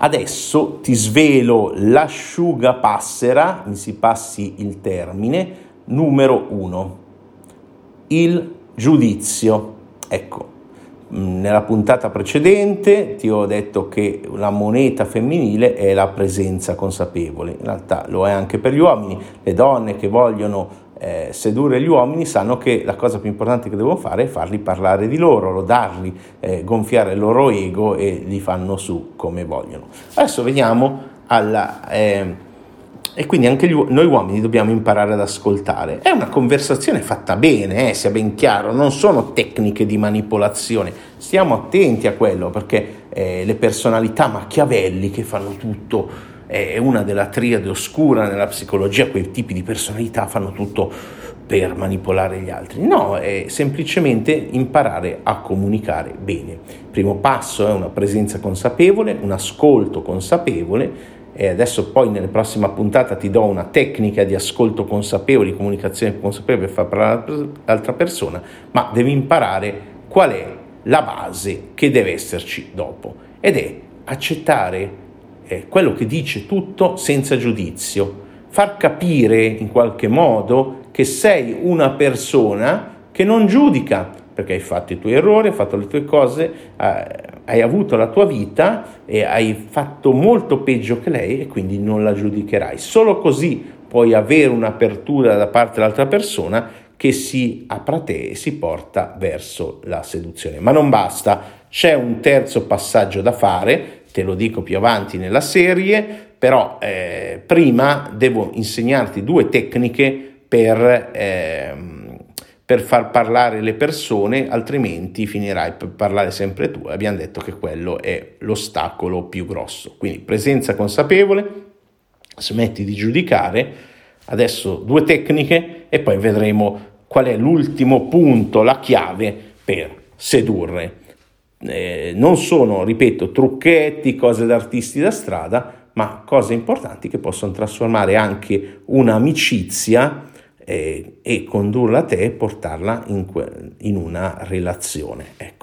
Adesso ti svelo l'asciugapassera, mi si passi il termine, numero uno, il giudizio. Ecco, mm, nella puntata precedente ti ho detto che la moneta femminile è la presenza consapevole, in realtà lo è anche per gli uomini, le donne che vogliono eh, sedurre gli uomini sanno che la cosa più importante che devono fare è farli parlare di loro, lodarli, eh, gonfiare il loro ego e li fanno su come vogliono. Adesso veniamo alla... Eh, e quindi anche gli, noi uomini dobbiamo imparare ad ascoltare. È una conversazione fatta bene, eh, sia ben chiaro, non sono tecniche di manipolazione. Stiamo attenti a quello perché eh, le personalità machiavelli che fanno tutto è una della triade oscura nella psicologia, quei tipi di personalità fanno tutto per manipolare gli altri. No, è semplicemente imparare a comunicare bene. Il primo passo è una presenza consapevole, un ascolto consapevole e adesso poi nella prossima puntata ti do una tecnica di ascolto consapevole, di comunicazione consapevole per far parlare l'altra persona, ma devi imparare qual è la base che deve esserci dopo ed è accettare eh, quello che dice tutto senza giudizio, far capire in qualche modo che sei una persona che non giudica, perché hai fatto i tuoi errori, hai fatto le tue cose, eh, hai avuto la tua vita e hai fatto molto peggio che lei e quindi non la giudicherai. Solo così puoi avere un'apertura da parte dell'altra persona che si apra te e si porta verso la seduzione. Ma non basta, c'è un terzo passaggio da fare te lo dico più avanti nella serie, però eh, prima devo insegnarti due tecniche per, eh, per, far parlare le persone, altrimenti finirai per parlare sempre tu. Abbiamo detto che quello è l'ostacolo più grosso. Quindi presenza consapevole, smetti di giudicare, adesso due tecniche e poi vedremo qual è l'ultimo punto, la chiave per sedurre eh, non sono, ripeto, trucchetti, cose da artisti da strada, ma cose importanti che possono trasformare anche un'amicizia eh, e condurla a te e portarla in, que- in una relazione. Ecco.